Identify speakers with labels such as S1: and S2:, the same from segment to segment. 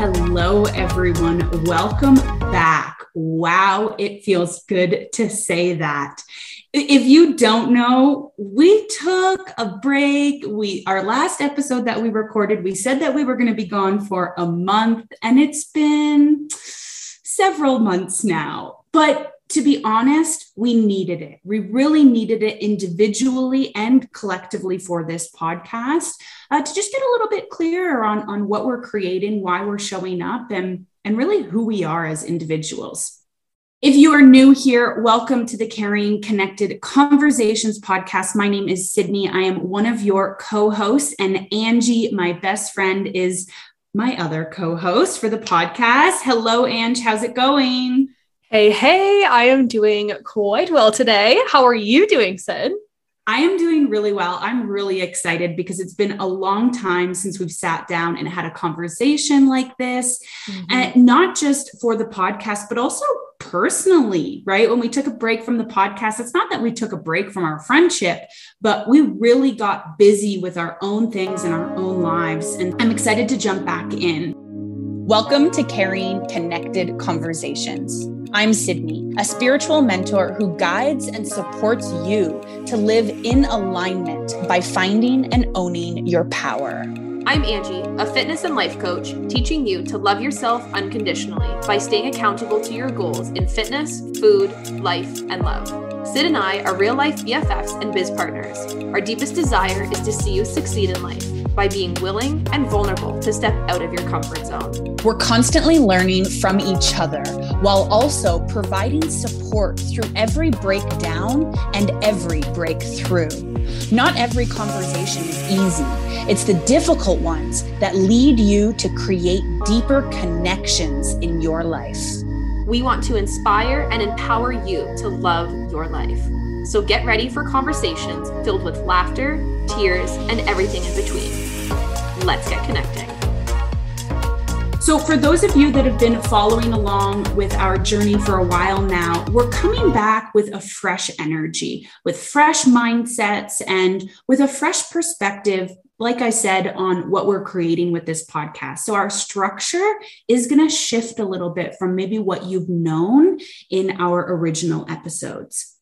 S1: hello, everyone. Welcome back. Wow, it feels good to say that. If you don't know, we took a break. We our last episode that we recorded, we said that we were going to be gone for a month, and it's been several months now. But to be honest, we needed it. We really needed it individually and collectively for this podcast uh, to just get a little bit clearer on, on what we're creating, why we're showing up, and, and really who we are as individuals. If you are new here, welcome to the Carrying Connected Conversations podcast. My name is Sydney. I am one of your co hosts, and Angie, my best friend, is my other co host for the podcast. Hello, Ange. How's it going?
S2: Hey, hey, I am doing quite well today. How are you doing, Sid?
S1: I am doing really well. I'm really excited because it's been a long time since we've sat down and had a conversation like this. Mm-hmm. And not just for the podcast, but also personally, right? When we took a break from the podcast, it's not that we took a break from our friendship, but we really got busy with our own things and our own lives. And I'm excited to jump back in. Welcome to Carrying Connected Conversations. I'm Sydney, a spiritual mentor who guides and supports you to live in alignment by finding and owning your power.
S2: I'm Angie, a fitness and life coach, teaching you to love yourself unconditionally by staying accountable to your goals in fitness, food, life, and love. Sid and I are real life BFFs and biz partners. Our deepest desire is to see you succeed in life by being willing and vulnerable to step out of your comfort zone.
S1: We're constantly learning from each other while also providing support through every breakdown and every breakthrough. Not every conversation is easy. It's the difficult ones that lead you to create deeper connections in your life.
S2: We want to inspire and empower you to love your life. So get ready for conversations filled with laughter, tears, and everything in between. Let's get connecting.
S1: So, for those of you that have been following along with our journey for a while now, we're coming back with a fresh energy, with fresh mindsets, and with a fresh perspective, like I said, on what we're creating with this podcast. So, our structure is going to shift a little bit from maybe what you've known in our original episodes.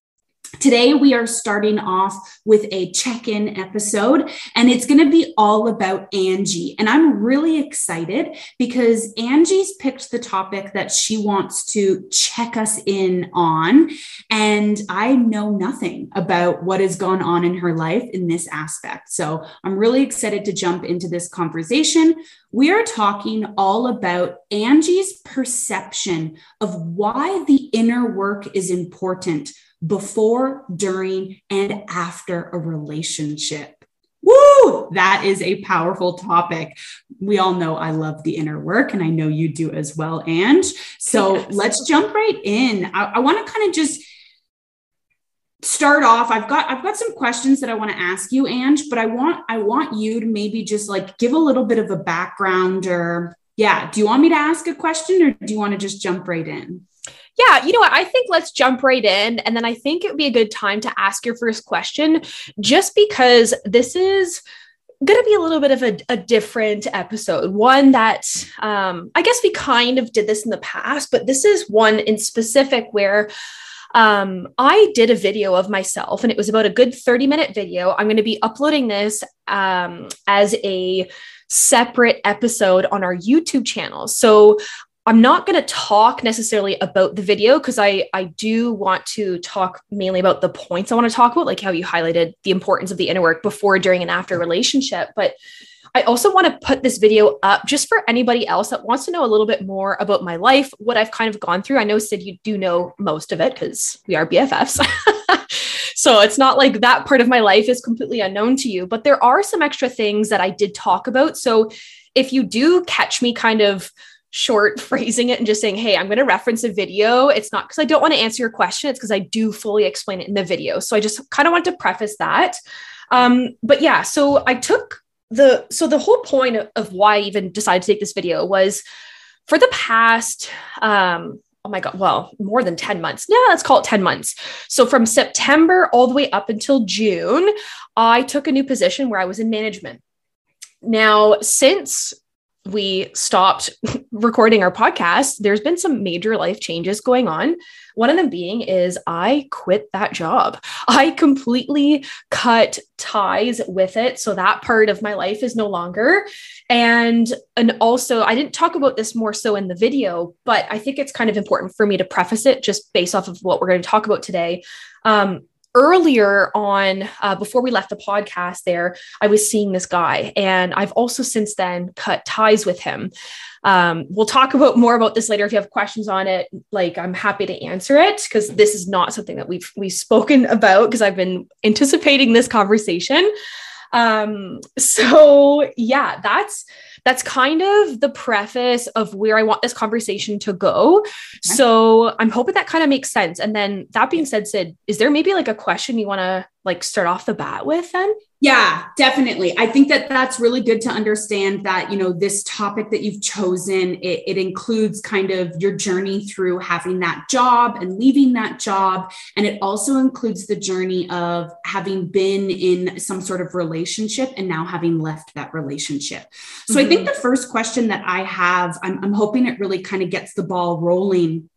S1: Today, we are starting off with a check in episode, and it's going to be all about Angie. And I'm really excited because Angie's picked the topic that she wants to check us in on. And I know nothing about what has gone on in her life in this aspect. So I'm really excited to jump into this conversation. We are talking all about Angie's perception of why the inner work is important before, during, and after a relationship. Woo! That is a powerful topic. We all know I love the inner work, and I know you do as well, Ange. So yes. let's jump right in. I, I want to kind of just start off i've got i've got some questions that i want to ask you ange but i want i want you to maybe just like give a little bit of a background or yeah do you want me to ask a question or do you want to just jump right in
S2: yeah, you know what? I think let's jump right in. And then I think it would be a good time to ask your first question, just because this is going to be a little bit of a, a different episode. One that um, I guess we kind of did this in the past, but this is one in specific where um, I did a video of myself and it was about a good 30 minute video. I'm going to be uploading this um, as a separate episode on our YouTube channel. So I'm not going to talk necessarily about the video because I I do want to talk mainly about the points I want to talk about, like how you highlighted the importance of the inner work before, during, and after relationship. But I also want to put this video up just for anybody else that wants to know a little bit more about my life, what I've kind of gone through. I know Sid, you do know most of it because we are BFFs. so it's not like that part of my life is completely unknown to you, but there are some extra things that I did talk about. So if you do catch me kind of short phrasing it and just saying, Hey, I'm going to reference a video. It's not because I don't want to answer your question. It's because I do fully explain it in the video. So I just kind of want to preface that. Um, but yeah, so I took the, so the whole point of, of why I even decided to take this video was for the past, um, oh my God, well, more than 10 months. Yeah, let's call it 10 months. So from September all the way up until June, I took a new position where I was in management. Now, since we stopped recording our podcast, there's been some major life changes going on. One of them being is I quit that job. I completely cut ties with it. So that part of my life is no longer. And and also I didn't talk about this more so in the video, but I think it's kind of important for me to preface it just based off of what we're going to talk about today. Um, earlier on uh, before we left the podcast there i was seeing this guy and i've also since then cut ties with him. Um, we'll talk about more about this later if you have questions on it. Like i'm happy to answer it because this is not something that we've we've spoken about because i've been anticipating this conversation. Um, so yeah that's that's kind of the preface of where I want this conversation to go. So I'm hoping that kind of makes sense. And then that being said, Sid, is there maybe like a question you want to like start off the bat with then?
S1: Yeah, definitely. I think that that's really good to understand that, you know, this topic that you've chosen, it, it, includes kind of your journey through having that job and leaving that job. And it also includes the journey of having been in some sort of relationship and now having left that relationship. So mm-hmm. I think mm-hmm. the first question that I have, I'm, I'm hoping it really kind of gets the ball rolling,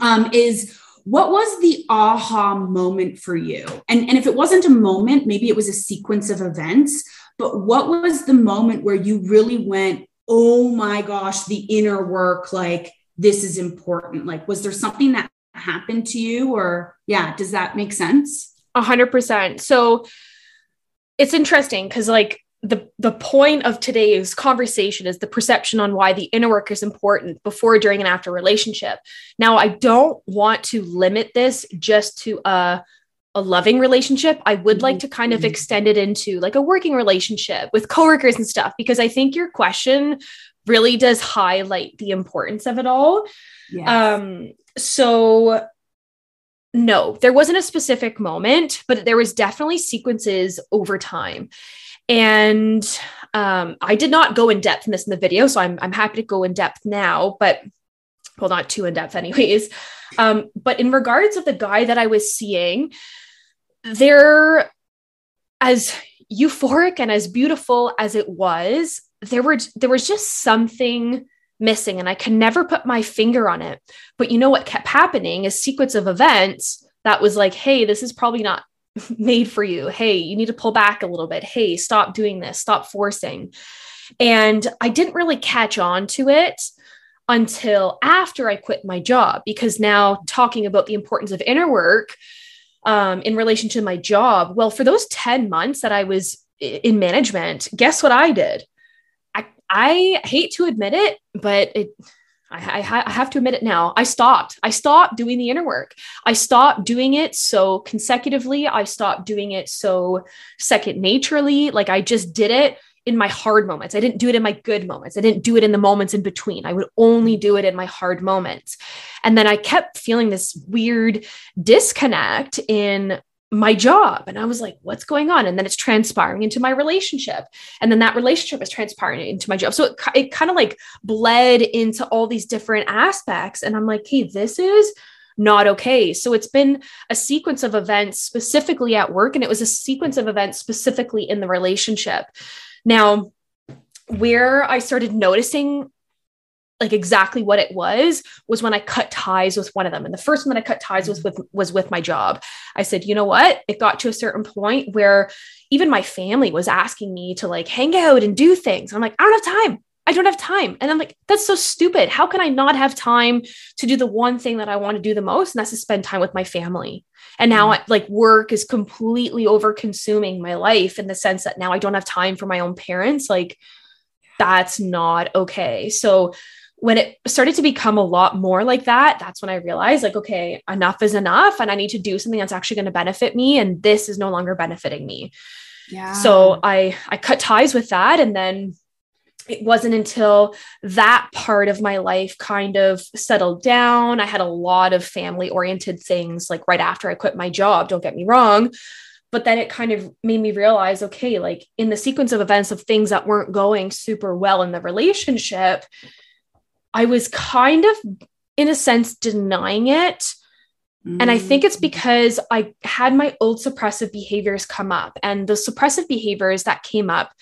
S1: um, is what was the aha moment for you? And, and if it wasn't a moment, maybe it was a sequence of events, but what was the moment where you really went, oh my gosh, the inner work, like this is important? Like, was there something that happened to you? Or, yeah, does that make sense?
S2: A hundred percent. So it's interesting because, like, the the point of today's conversation is the perception on why the inner work is important before during and after relationship. Now i don't want to limit this just to a a loving relationship. I would like to kind of mm-hmm. extend it into like a working relationship with coworkers and stuff because i think your question really does highlight the importance of it all. Yes. um so no there wasn't a specific moment but there was definitely sequences over time and um, I did not go in depth in this in the video, so I'm, I'm happy to go in depth now, but well, not too in depth, anyways. Um, but in regards of the guy that I was seeing, there, as euphoric and as beautiful as it was, there were there was just something missing, and I can never put my finger on it. But you know what kept happening is sequence of events that was like, hey, this is probably not made for you. Hey, you need to pull back a little bit. Hey, stop doing this, stop forcing. And I didn't really catch on to it until after I quit my job, because now talking about the importance of inner work um, in relation to my job, well, for those 10 months that I was in management, guess what I did? I, I hate to admit it, but it, I, I, I, have to admit it now. I stopped. I stopped doing the inner work. I stopped doing it so consecutively. I stopped doing it so second naturally. Like I just did it in my hard moments. I didn't do it in my good moments. I didn't do it in the moments in between. I would only do it in my hard moments. And then I kept feeling this weird disconnect in my job. And I was like, what's going on? And then it's transpiring into my relationship. And then that relationship is transpiring into my job. So it, it kind of like bled into all these different aspects. And I'm like, hey, this is not okay. So it's been a sequence of events specifically at work, and it was a sequence of events specifically in the relationship. Now, where I started noticing like exactly what it was was when I cut ties with one of them. And the first one that I cut ties was with was with my job. I said, you know what? It got to a certain point where even my family was asking me to like hang out and do things. I'm like, I don't have time. I don't have time. And I'm like, that's so stupid. How can I not have time to do the one thing that I want to do the most? And that's to spend time with my family. And now, mm-hmm. like, work is completely over consuming my life in the sense that now I don't have time for my own parents. Like, that's not okay. So, when it started to become a lot more like that, that's when I realized, like, okay, enough is enough. And I need to do something that's actually going to benefit me. And this is no longer benefiting me. Yeah. So I I cut ties with that. And then it wasn't until that part of my life kind of settled down. I had a lot of family oriented things like right after I quit my job, don't get me wrong. But then it kind of made me realize okay, like in the sequence of events of things that weren't going super well in the relationship, I was kind of, in a sense, denying it. Mm-hmm. And I think it's mm. because I had my old suppressive behaviors come up. And the suppressive behaviors that came up,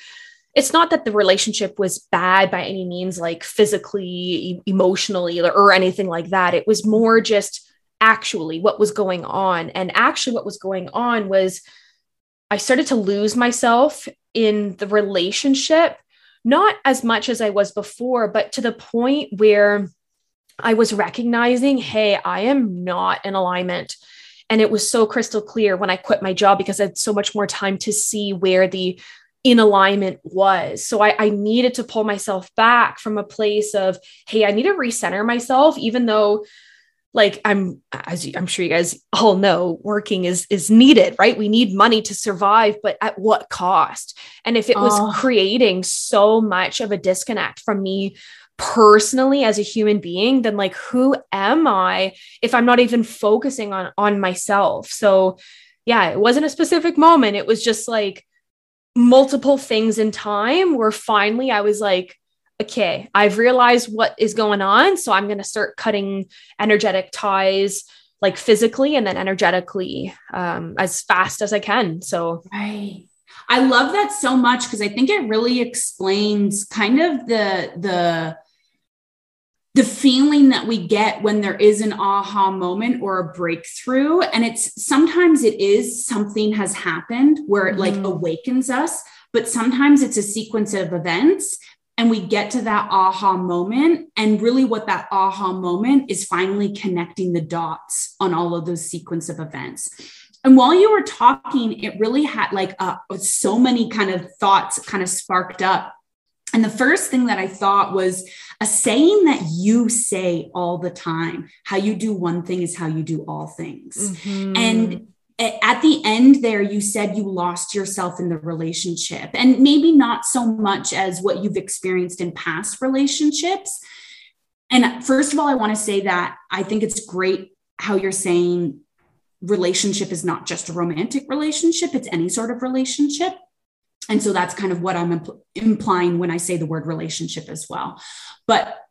S2: it's not that the relationship was bad by any means, like physically, emotionally, or anything like that. It was more just actually what was going on. And actually, what was going on was I started to lose myself in the relationship, not as much as I was before, but to the point where I was recognizing, hey, I am not in alignment. And it was so crystal clear when I quit my job because I had so much more time to see where the in alignment was. So I, I, needed to pull myself back from a place of, hey, I need to recenter myself, even though like I'm as I'm sure you guys all know, working is is needed, right? We need money to survive, but at what cost? And if it was oh. creating so much of a disconnect from me personally as a human being, then like who am I if I'm not even focusing on on myself? So yeah, it wasn't a specific moment. It was just like multiple things in time where finally I was like, okay, I've realized what is going on. So I'm going to start cutting energetic ties like physically and then energetically um, as fast as I can. So,
S1: right. I love that so much because I think it really explains kind of the, the, the feeling that we get when there is an aha moment or a breakthrough and it's sometimes it is something has happened where it like mm-hmm. awakens us but sometimes it's a sequence of events and we get to that aha moment and really what that aha moment is finally connecting the dots on all of those sequence of events and while you were talking it really had like uh, so many kind of thoughts kind of sparked up and the first thing that I thought was a saying that you say all the time how you do one thing is how you do all things. Mm-hmm. And at the end there, you said you lost yourself in the relationship, and maybe not so much as what you've experienced in past relationships. And first of all, I want to say that I think it's great how you're saying relationship is not just a romantic relationship, it's any sort of relationship. And so that's kind of what I'm impl- implying when I say the word relationship as well. But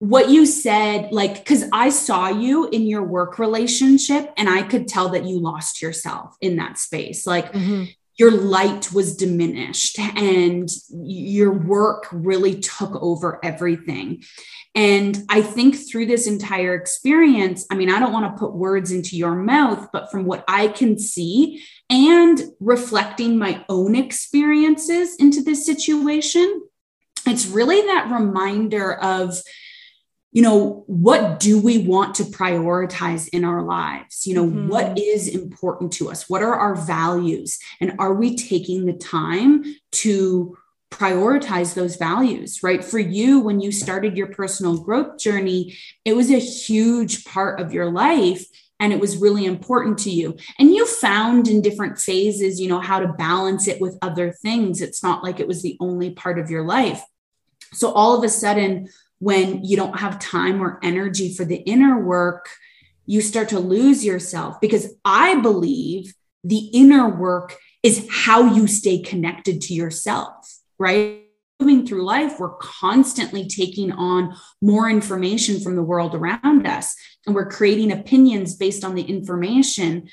S1: what you said, like, because I saw you in your work relationship and I could tell that you lost yourself in that space. Like, mm-hmm your light was diminished and your work really took over everything. And I think through this entire experience, I mean, I don't want to put words into your mouth, but from what I can see and reflecting my own experiences into this situation, it's really that reminder of you know what do we want to prioritize in our lives? You know mm-hmm. what is important to us? What are our values? And are we taking the time to prioritize those values right? For you when you started your personal growth journey it was a huge part of your life and it was really important to you. And you found in different phases you know how to balance it with other things. It's not like it was the only part of your life. So all of a sudden when you don't have time or energy for the inner work, you start to lose yourself because I believe the inner work is how you stay connected to yourself, right? Moving through life, we're constantly taking on more information from the world around us, and we're creating opinions based on the information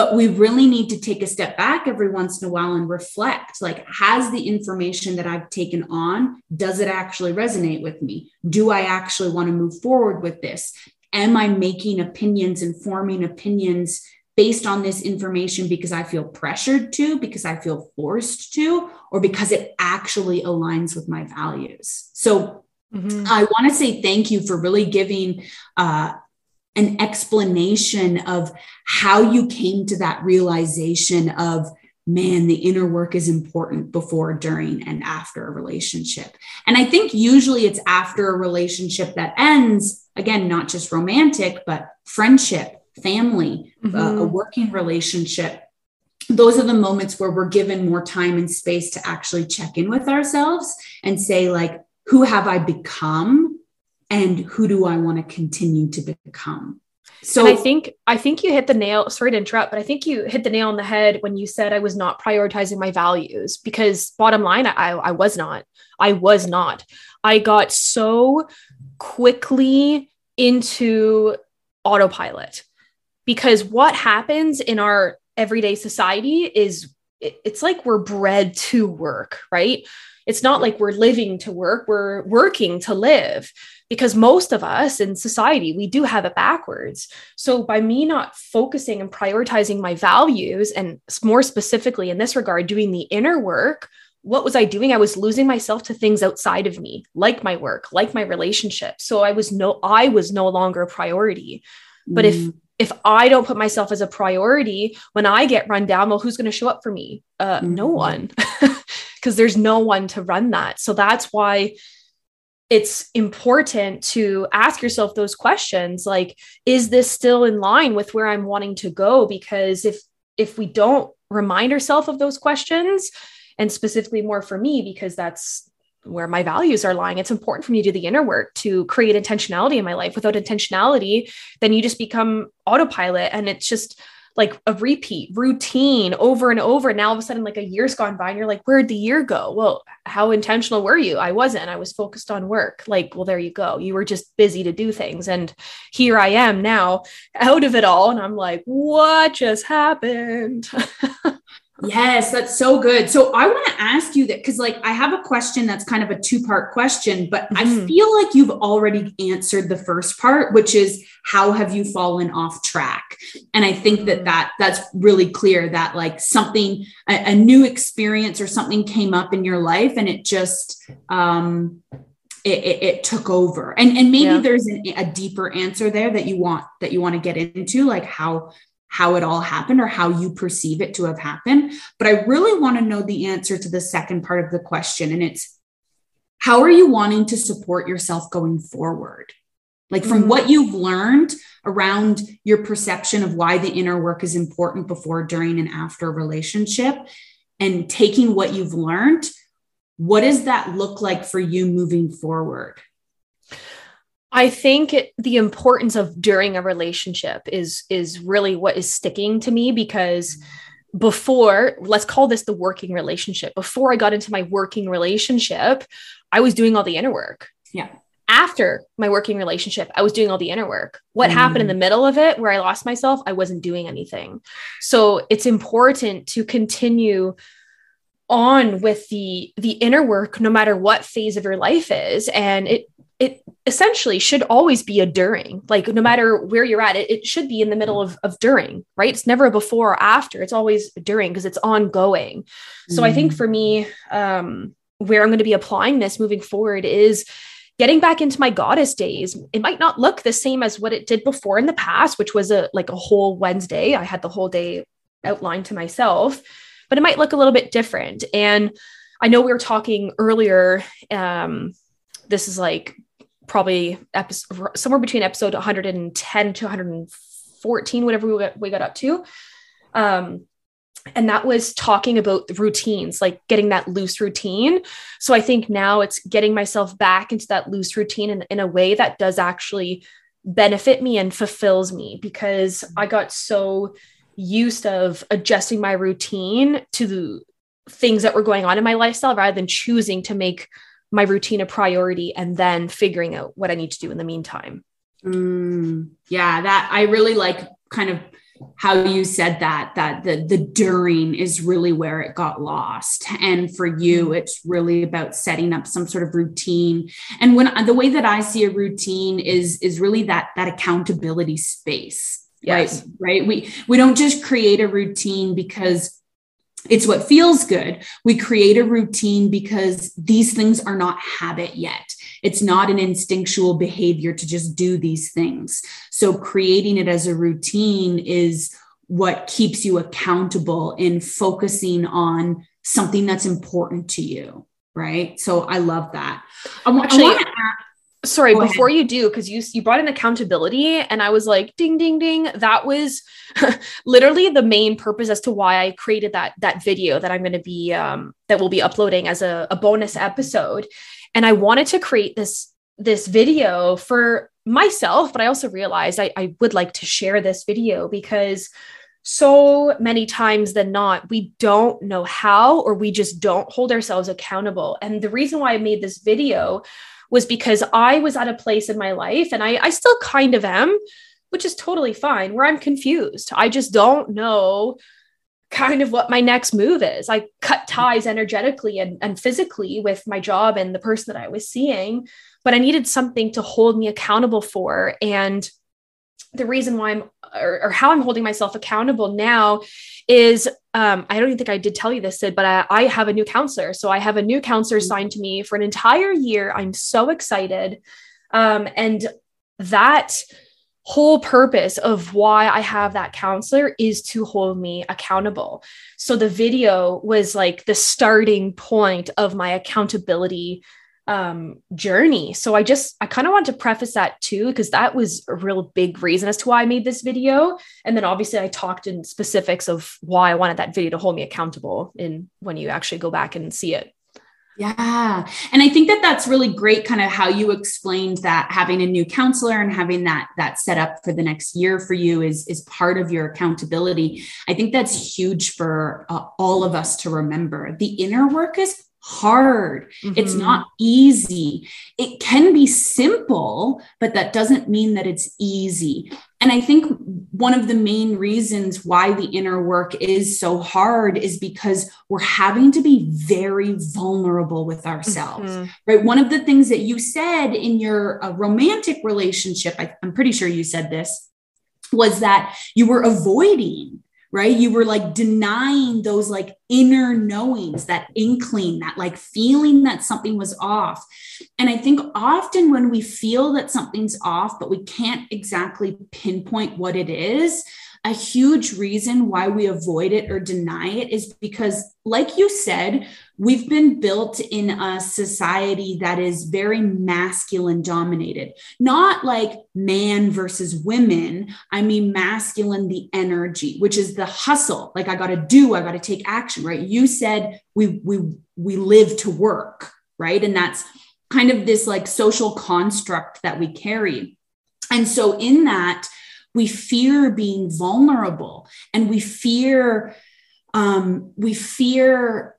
S1: but we really need to take a step back every once in a while and reflect like has the information that i've taken on does it actually resonate with me? Do i actually want to move forward with this? Am i making opinions and forming opinions based on this information because i feel pressured to because i feel forced to or because it actually aligns with my values? So Mm-hmm. I want to say thank you for really giving uh, an explanation of how you came to that realization of man the inner work is important before during and after a relationship and i think usually it's after a relationship that ends again not just romantic but friendship family mm-hmm. uh, a mm-hmm. working relationship those are the moments where we're given more time and space to actually check in with ourselves and say like who have i become and who do I want to continue to become?
S2: So and I think I think you hit the nail. Sorry to interrupt, but I think you hit the nail on the head when you said I was not prioritizing my values because bottom line, I I was not. I was not. I got so quickly into autopilot because what happens in our everyday society is it's like we're bred to work, right? It's not like we're living to work, we're working to live because most of us in society, we do have it backwards. So by me not focusing and prioritizing my values, and more specifically in this regard, doing the inner work, what was I doing? I was losing myself to things outside of me, like my work, like my relationship. So I was no, I was no longer a priority. But mm. if if I don't put myself as a priority when I get run down, well, who's going to show up for me? Uh, mm-hmm. No one, because there's no one to run that. So that's why it's important to ask yourself those questions like is this still in line with where i'm wanting to go because if if we don't remind ourselves of those questions and specifically more for me because that's where my values are lying. It's important for me to do the inner work to create intentionality in my life. Without intentionality, then you just become autopilot and it's just like a repeat routine over and over. Now all of a sudden, like a year's gone by and you're like, where'd the year go? Well, how intentional were you? I wasn't. I was focused on work. Like, well, there you go. You were just busy to do things. And here I am now out of it all. And I'm like, what just happened?
S1: Yes, that's so good. So I want to ask you that because, like, I have a question that's kind of a two part question, but mm-hmm. I feel like you've already answered the first part, which is how have you fallen off track? And I think that that that's really clear that like something a, a new experience or something came up in your life and it just um it, it, it, took over and and maybe yeah. there's an, a deeper answer there that you want that you want to get into like how how it all happened or how you perceive it to have happened. But I really want to know the answer to the second part of the question. And it's how are you wanting to support yourself going forward? Like from mm-hmm. what you've learned around your perception of why the inner work is important before, during, and after a relationship, and taking what you've learned, what does that look like for you moving forward?
S2: I think the importance of during a relationship is is really what is sticking to me because before let's call this the working relationship before I got into my working relationship I was doing all the inner work.
S1: Yeah.
S2: After my working relationship, I was doing all the inner work. What mm. happened in the middle of it where I lost myself, I wasn't doing anything. So it's important to continue on with the the inner work no matter what phase of your life is and it it essentially should always be a during like no matter where you're at it, it should be in the middle of, of during right? It's never a before or after. It's always during because it's ongoing. So i think mm. for me um where i'm going to be applying this moving forward is getting back into my goddess days. It might not look the same as what it did before in the past which was a like a whole wednesday. I had the whole day outlined to myself but it might look a little bit different. And i know we were talking earlier um this is like probably episode, somewhere between episode 110 to 114, whatever we got, we got up to. Um, and that was talking about routines, like getting that loose routine. So I think now it's getting myself back into that loose routine in, in a way that does actually benefit me and fulfills me because I got so used of adjusting my routine to the things that were going on in my lifestyle rather than choosing to make my routine a priority and then figuring out what I need to do in the meantime.
S1: Mm, yeah, that I really like kind of how you said that that the the during is really where it got lost and for you mm-hmm. it's really about setting up some sort of routine and when the way that i see a routine is is really that that accountability space yes. right right we we don't just create a routine because it's what feels good. We create a routine because these things are not habit yet. It's not an instinctual behavior to just do these things. So, creating it as a routine is what keeps you accountable in focusing on something that's important to you. Right. So, I love that.
S2: I, Actually, I sorry Go before ahead. you do because you you brought in accountability and i was like ding ding ding that was literally the main purpose as to why i created that that video that i'm going to be um that we'll be uploading as a, a bonus episode and i wanted to create this this video for myself but i also realized I, I would like to share this video because so many times than not, we don't know how, or we just don't hold ourselves accountable. And the reason why I made this video was because I was at a place in my life, and I, I still kind of am, which is totally fine, where I'm confused. I just don't know kind of what my next move is. I cut ties energetically and, and physically with my job and the person that I was seeing, but I needed something to hold me accountable for. And the reason why I'm or, or how I'm holding myself accountable now is um, I don't even think I did tell you this, Sid, but I, I have a new counselor. So I have a new counselor mm-hmm. signed to me for an entire year. I'm so excited. Um, and that whole purpose of why I have that counselor is to hold me accountable. So the video was like the starting point of my accountability um, journey. So I just, I kind of want to preface that too, because that was a real big reason as to why I made this video. And then obviously I talked in specifics of why I wanted that video to hold me accountable in when you actually go back and see it.
S1: Yeah. And I think that that's really great kind of how you explained that having a new counselor and having that that set up for the next year for you is is part of your accountability. I think that's huge for uh, all of us to remember. The inner work is hard. Mm-hmm. It's not easy. It can be simple, but that doesn't mean that it's easy. And I think one of the main reasons why the inner work is so hard is because we're having to be very vulnerable with ourselves, mm-hmm. right? One of the things that you said in your uh, romantic relationship, I, I'm pretty sure you said this, was that you were avoiding right? You were like denying those like inner knowings, that inkling, that like feeling that something was off. And I think often when we feel that something's off, but we can't exactly pinpoint what it is, a huge reason why we avoid it or deny it is because, like you said, we've been built in a society that is very masculine dominated, not like man versus women. I mean, masculine, the energy, which is the hustle. Like, I got to do, I got to take action, right? You said we, we, we live to work, right? And that's kind of this like social construct that we carry. And so, in that, we fear being vulnerable and we fear um, we fear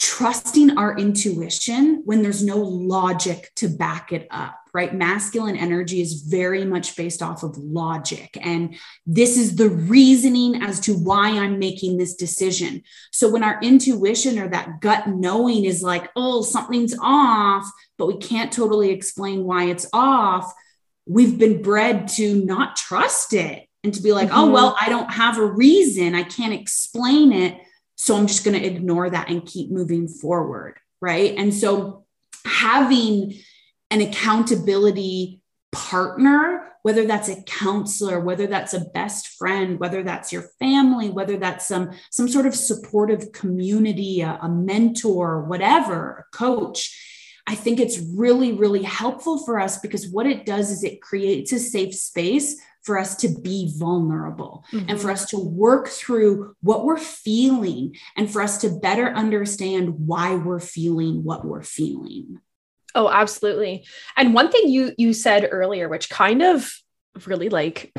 S1: trusting our intuition when there's no logic to back it up right masculine energy is very much based off of logic and this is the reasoning as to why i'm making this decision so when our intuition or that gut knowing is like oh something's off but we can't totally explain why it's off we've been bred to not trust it and to be like, oh, mm-hmm. oh, well, I don't have a reason. I can't explain it. So I'm just going to ignore that and keep moving forward. Right. And so having an accountability partner, whether that's a counselor, whether that's a best friend, whether that's your family, whether that's some, some sort of supportive community, a, a mentor, whatever, a coach, I think it's really, really helpful for us because what it does is it creates a safe space for us to be vulnerable mm-hmm. and for mm-hmm. us to work through what we're feeling and for us to better understand why we're feeling what we're feeling.
S2: Oh, absolutely. And one thing you you said earlier which kind of really like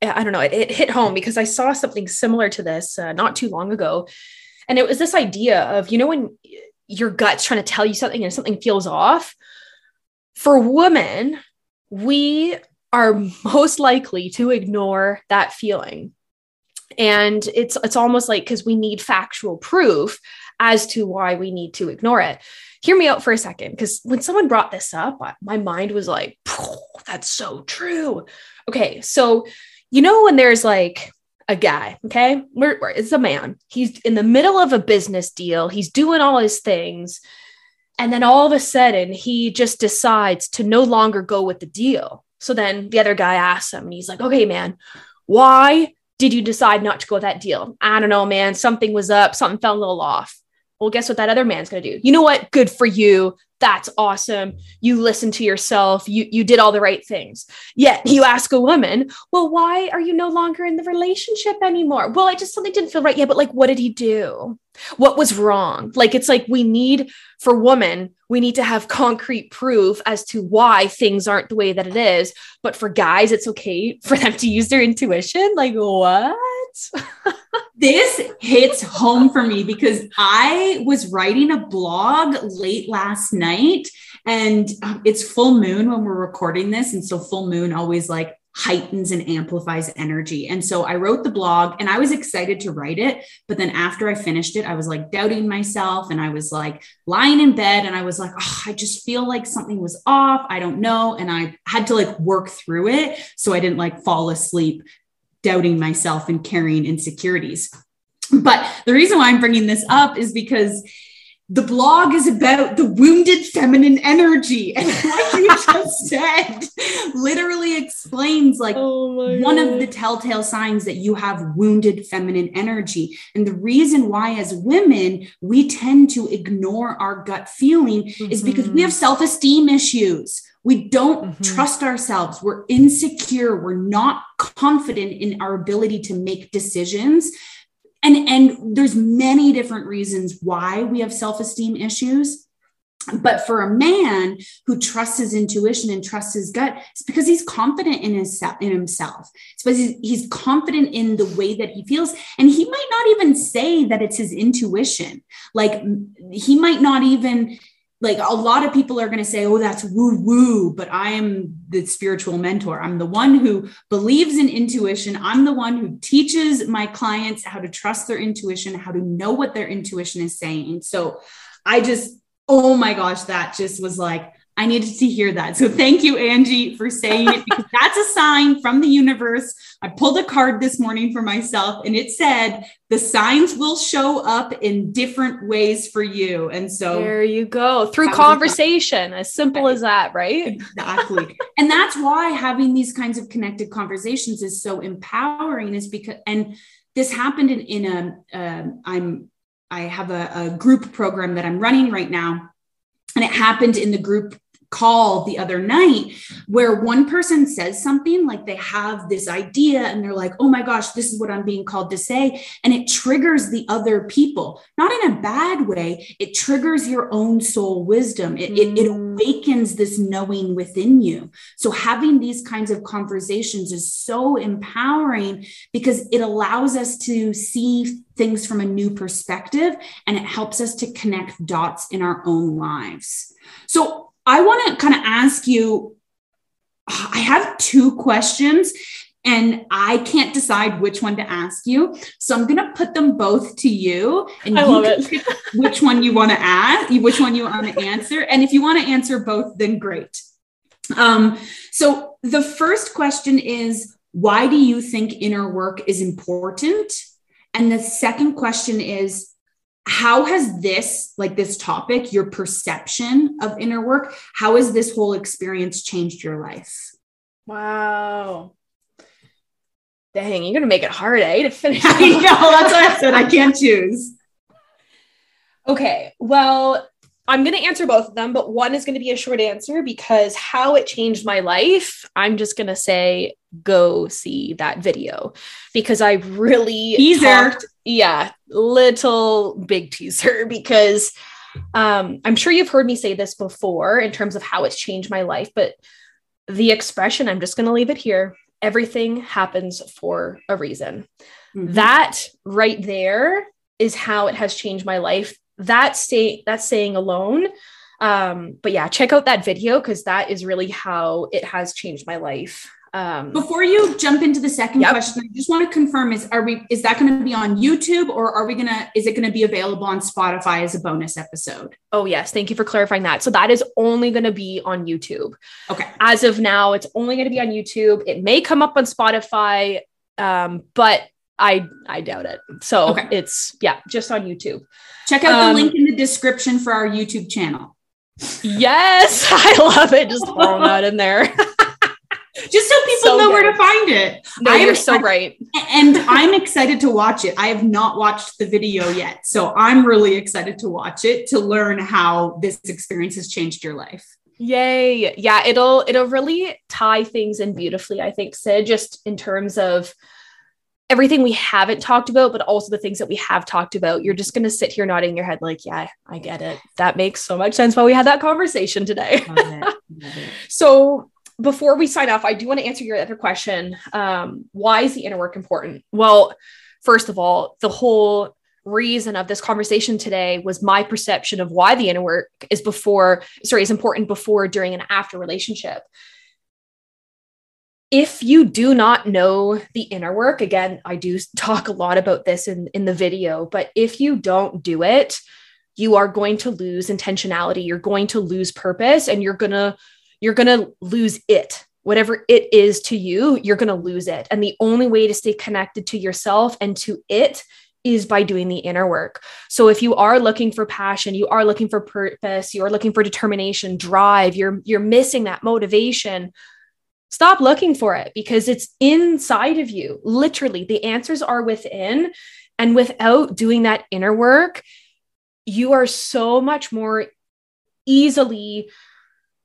S2: I don't know, it, it hit home because I saw something similar to this uh, not too long ago. And it was this idea of, you know, when your gut's trying to tell you something and something feels off. For women, we are most likely to ignore that feeling. And it's it's almost like because we need factual proof as to why we need to ignore it. Hear me out for a second, because when someone brought this up, my mind was like, that's so true. Okay, so you know when there's like a guy, okay? We're, we're, it's a man. He's in the middle of a business deal. He's doing all his things. And then all of a sudden, he just decides to no longer go with the deal. So then the other guy asks him, and he's like, okay, man, why did you decide not to go that deal? I don't know, man. Something was up, something fell a little off. Well, guess what that other man's going to do? You know what? Good for you. That's awesome. You listened to yourself. You you did all the right things. Yet you ask a woman well why are you no longer in the relationship anymore? Well i just something didn't feel right. Yeah but like what did he do? What was wrong? Like it's like we need for women we need to have concrete proof as to why things aren't the way that it is. But for guys it's okay for them to use their intuition? Like what
S1: this hits home for me because I was writing a blog late last night and um, it's full moon when we're recording this. And so full moon always like heightens and amplifies energy. And so I wrote the blog and I was excited to write it. But then after I finished it, I was like doubting myself and I was like lying in bed and I was like, oh, I just feel like something was off. I don't know. And I had to like work through it. So I didn't like fall asleep doubting myself and carrying insecurities. But the reason why I'm bringing this up is because the blog is about the wounded feminine energy. And what you just said, literally explains like oh one God. of the telltale signs that you have wounded feminine energy. And the reason why, as women, we tend to ignore our gut feeling mm-hmm. is because we have self esteem issues. We don't mm-hmm. trust ourselves. We're insecure. We're not confident in our ability to make decisions and and there's many different reasons why we have self-esteem issues but for a man who trusts his intuition and trusts his gut, it's because he's confident in his in himself. It's because he's, he's confident in the way that he feels, and he might not even say that it's his intuition. Like he might not even like a lot of people are going to say, oh, that's woo woo, but I am the spiritual mentor. I'm the one who believes in intuition. I'm the one who teaches my clients how to trust their intuition, how to know what their intuition is saying. So I just, oh my gosh, that just was like, I needed to hear that. So thank you, Angie, for saying it because that's a sign from the universe. I pulled a card this morning for myself and it said the signs will show up in different ways for you. And so
S2: there you go through conversation, as simple as that, right?
S1: Exactly. and that's why having these kinds of connected conversations is so empowering, is because, and this happened in, in a, um, I'm, I have a, a group program that I'm running right now and it happened in the group call the other night where one person says something like they have this idea and they're like, oh my gosh, this is what I'm being called to say. And it triggers the other people, not in a bad way. It triggers your own soul wisdom. It, mm. it, it mm. awakens this knowing within you. So having these kinds of conversations is so empowering because it allows us to see things from a new perspective and it helps us to connect dots in our own lives. So I want to kind of ask you I have two questions and I can't decide which one to ask you. So I'm going to put them both to you and I you love it. which one you want to ask, which one you want to answer. And if you want to answer both, then great. Um, so the first question is why do you think inner work is important? And the second question is how has this like this topic your perception of inner work how has this whole experience changed your life?
S2: Wow. Dang you're gonna make it hard eh to finish.
S1: I know that's what i said i can't choose.
S2: Okay well i'm gonna answer both of them but one is gonna be a short answer because how it changed my life i'm just gonna say go see that video because i really
S1: Teaser. talked
S2: yeah, little big teaser because um, I'm sure you've heard me say this before in terms of how it's changed my life, but the expression, I'm just going to leave it here everything happens for a reason. Mm-hmm. That right there is how it has changed my life. That say that saying alone. Um, but yeah, check out that video because that is really how it has changed my life.
S1: Um, Before you jump into the second yep. question, I just want to confirm: is are we is that going to be on YouTube or are we gonna is it going to be available on Spotify as a bonus episode?
S2: Oh yes, thank you for clarifying that. So that is only going to be on YouTube.
S1: Okay.
S2: As of now, it's only going to be on YouTube. It may come up on Spotify, um, but I I doubt it. So okay. it's yeah, just on YouTube.
S1: Check out um, the link in the description for our YouTube channel.
S2: Yes, I love it. Just throwing that in there.
S1: just so people so know good. where to find it.
S2: No, you're so right.
S1: And I'm excited to watch it. I have not watched the video yet. So I'm really excited to watch it to learn how this experience has changed your life.
S2: Yay. Yeah, it'll it'll really tie things in beautifully, I think, Sid, just in terms of everything we haven't talked about, but also the things that we have talked about. You're just going to sit here nodding your head, like, yeah, I get it. That makes so much sense why we had that conversation today. Love it. Love it. so, before we sign off, I do want to answer your other question. Um, why is the inner work important? Well, first of all, the whole reason of this conversation today was my perception of why the inner work is before, sorry, is important before, during, and after relationship. If you do not know the inner work, again, I do talk a lot about this in, in the video, but if you don't do it, you are going to lose intentionality, you're going to lose purpose, and you're gonna you're gonna lose it. Whatever it is to you, you're gonna lose it. And the only way to stay connected to yourself and to it is by doing the inner work. So if you are looking for passion, you are looking for purpose, you are looking for determination, drive, you're you're missing that motivation, Stop looking for it because it's inside of you. Literally, the answers are within. And without doing that inner work, you are so much more easily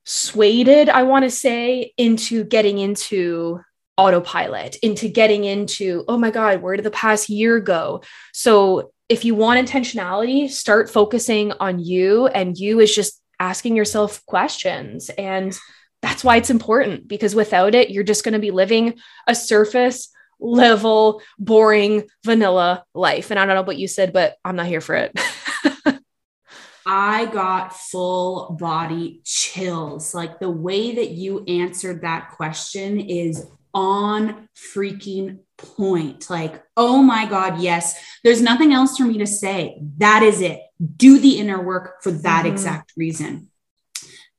S2: swayed, I want to say, into getting into autopilot, into getting into, oh my God, where did the past year go? So if you want intentionality, start focusing on you, and you is just asking yourself questions and that's why it's important because without it, you're just going to be living a surface level, boring, vanilla life. And I don't know what you said, but I'm not here for it.
S1: I got full body chills. Like the way that you answered that question is on freaking point. Like, oh my God, yes, there's nothing else for me to say. That is it. Do the inner work for that mm-hmm. exact reason.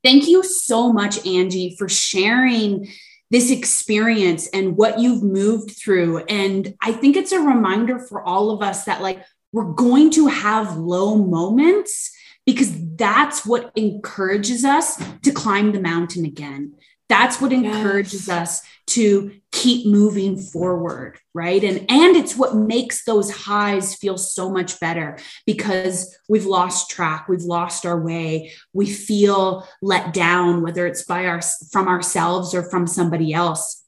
S1: Thank you so much, Angie, for sharing this experience and what you've moved through. And I think it's a reminder for all of us that, like, we're going to have low moments because that's what encourages us to climb the mountain again. That's what encourages yes. us to keep moving forward right and and it's what makes those highs feel so much better because we've lost track we've lost our way we feel let down whether it's by our from ourselves or from somebody else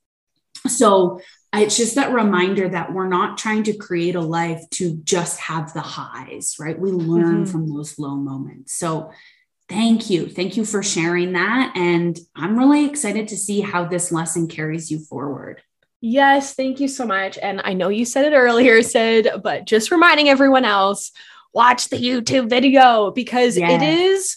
S1: so it's just that reminder that we're not trying to create a life to just have the highs right we learn mm-hmm. from those low moments so Thank you. Thank you for sharing that. And I'm really excited to see how this lesson carries you forward.
S2: Yes, thank you so much. And I know you said it earlier, Sid, but just reminding everyone else watch the YouTube video because yes. it is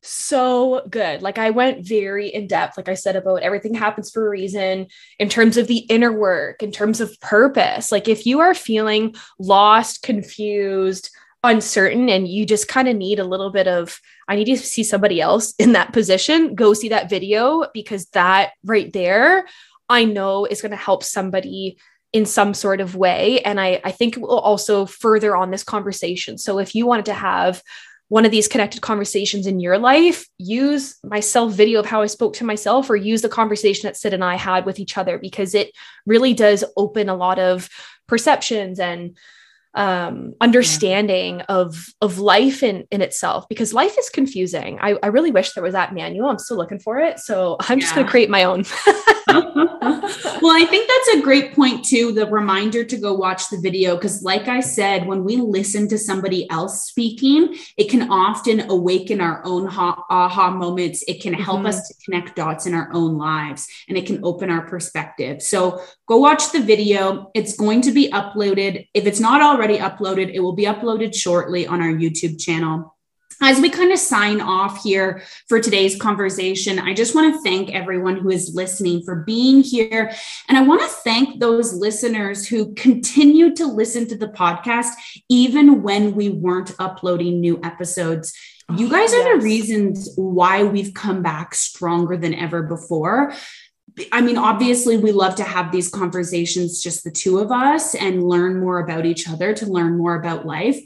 S2: so good. Like I went very in depth, like I said, about everything happens for a reason in terms of the inner work, in terms of purpose. Like if you are feeling lost, confused, uncertain and you just kind of need a little bit of I need to see somebody else in that position, go see that video because that right there I know is going to help somebody in some sort of way and I I think it will also further on this conversation. So if you wanted to have one of these connected conversations in your life, use my self video of how I spoke to myself or use the conversation that Sid and I had with each other because it really does open a lot of perceptions and um, understanding yeah. of of life in in itself because life is confusing. I, I really wish there was that manual. I'm still looking for it, so I'm yeah. just going to create my own.
S1: well, I think that's a great point too. The reminder to go watch the video because, like I said, when we listen to somebody else speaking, it can often awaken our own ha- aha moments. It can help mm-hmm. us to connect dots in our own lives, and it can open our perspective. So go watch the video. It's going to be uploaded. If it's not already already uploaded. It will be uploaded shortly on our YouTube channel. As we kind of sign off here for today's conversation, I just want to thank everyone who is listening for being here. And I want to thank those listeners who continued to listen to the podcast, even when we weren't uploading new episodes. You oh, guys are yes. the reasons why we've come back stronger than ever before. I mean, obviously, we love to have these conversations, just the two of us, and learn more about each other to learn more about life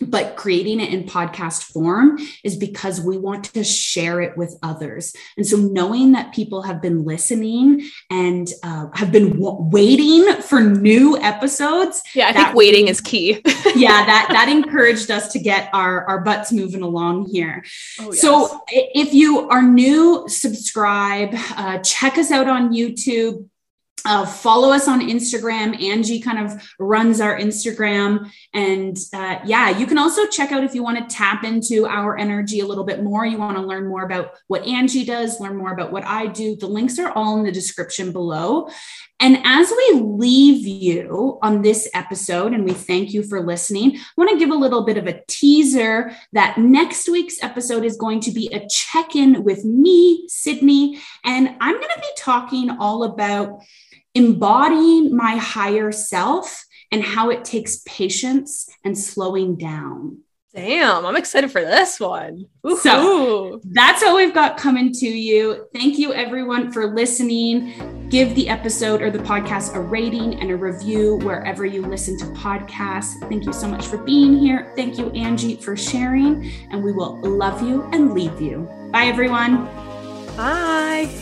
S1: but creating it in podcast form is because we want to share it with others. And so, knowing that people have been listening and uh, have been w- waiting for new episodes,
S2: yeah, I think waiting is key.
S1: yeah, that that encouraged us to get our our butts moving along here. Oh, yes. So, if you are new, subscribe, uh, check us out on YouTube uh, follow us on Instagram. Angie kind of runs our Instagram. And uh, yeah, you can also check out if you want to tap into our energy a little bit more. You want to learn more about what Angie does, learn more about what I do. The links are all in the description below. And as we leave you on this episode, and we thank you for listening, I want to give a little bit of a teaser that next week's episode is going to be a check in with me, Sydney, and I'm going to be talking all about embodying my higher self and how it takes patience and slowing down.
S2: Damn, I'm excited for this one.
S1: Ooh-hoo. So that's what we've got coming to you. Thank you, everyone, for listening. Give the episode or the podcast a rating and a review wherever you listen to podcasts. Thank you so much for being here. Thank you, Angie, for sharing. And we will love you and leave you. Bye, everyone.
S2: Bye.